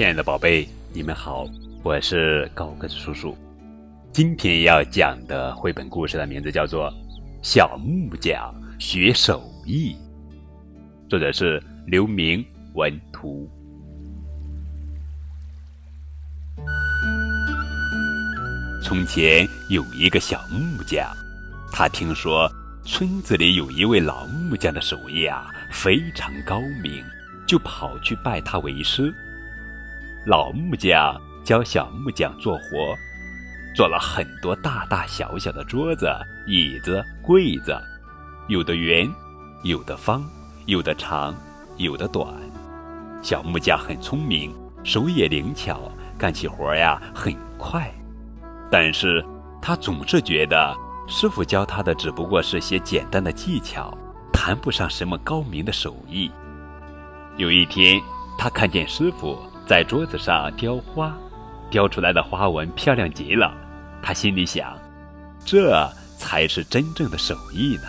亲爱的宝贝，你们好，我是高个子叔叔。今天要讲的绘本故事的名字叫做《小木匠学手艺》，作者是刘明文图。从前有一个小木匠，他听说村子里有一位老木匠的手艺啊非常高明，就跑去拜他为师。老木匠教小木匠做活，做了很多大大小小的桌子、椅子、柜子，有的圆，有的方，有的长，有的短。小木匠很聪明，手也灵巧，干起活呀很快。但是他总是觉得师傅教他的只不过是些简单的技巧，谈不上什么高明的手艺。有一天，他看见师傅。在桌子上雕花，雕出来的花纹漂亮极了。他心里想，这才是真正的手艺呢。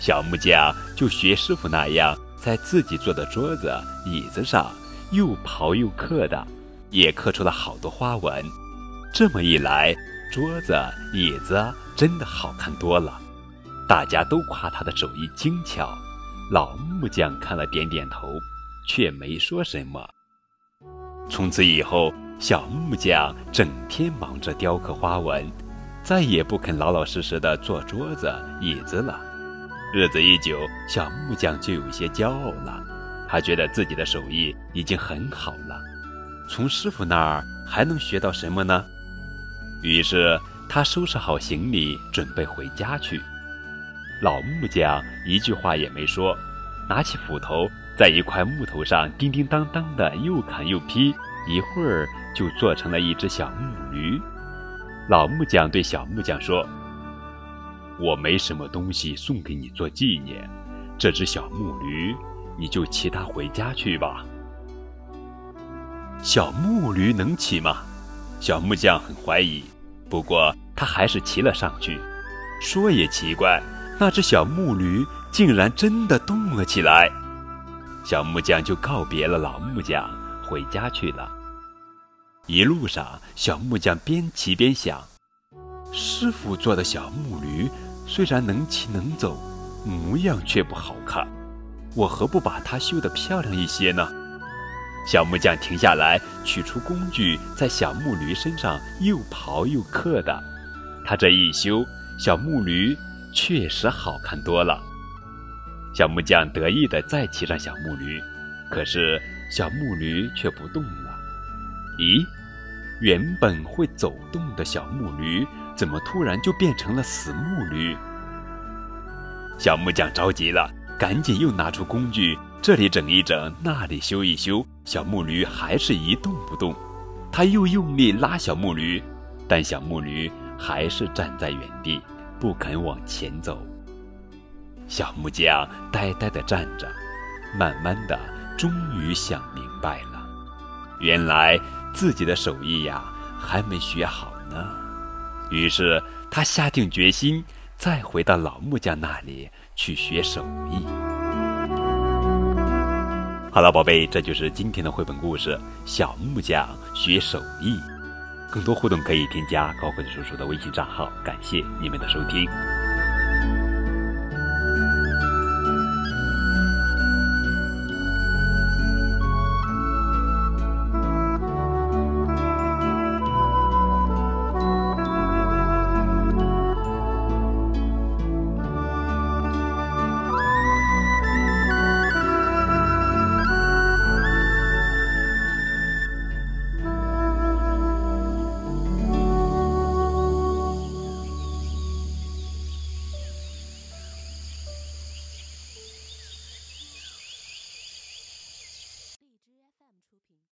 小木匠就学师傅那样，在自己做的桌子、椅子上又刨又刻的，也刻出了好多花纹。这么一来，桌子、椅子真的好看多了。大家都夸他的手艺精巧。老木匠看了，点点头，却没说什么。从此以后，小木匠整天忙着雕刻花纹，再也不肯老老实实的做桌子、椅子了。日子一久，小木匠就有些骄傲了。他觉得自己的手艺已经很好了，从师傅那儿还能学到什么呢？于是他收拾好行李，准备回家去。老木匠一句话也没说，拿起斧头。在一块木头上叮叮当当的又砍又劈，一会儿就做成了一只小木驴。老木匠对小木匠说：“我没什么东西送给你做纪念，这只小木驴，你就骑它回家去吧。”小木驴能骑吗？小木匠很怀疑，不过他还是骑了上去。说也奇怪，那只小木驴竟然真的动了起来。小木匠就告别了老木匠，回家去了。一路上，小木匠边骑边想：师傅做的小木驴虽然能骑能走，模样却不好看。我何不把它修得漂亮一些呢？小木匠停下来，取出工具，在小木驴身上又刨又刻的。他这一修，小木驴确实好看多了。小木匠得意地再骑上小木驴，可是小木驴却不动了。咦，原本会走动的小木驴，怎么突然就变成了死木驴？小木匠着急了，赶紧又拿出工具，这里整一整，那里修一修，小木驴还是一动不动。他又用力拉小木驴，但小木驴还是站在原地，不肯往前走。小木匠呆呆地站着，慢慢的，终于想明白了，原来自己的手艺呀还没学好呢。于是他下定决心，再回到老木匠那里去学手艺。好了，宝贝，这就是今天的绘本故事《小木匠学手艺》。更多互动可以添加高慧叔叔的微信账号。感谢你们的收听。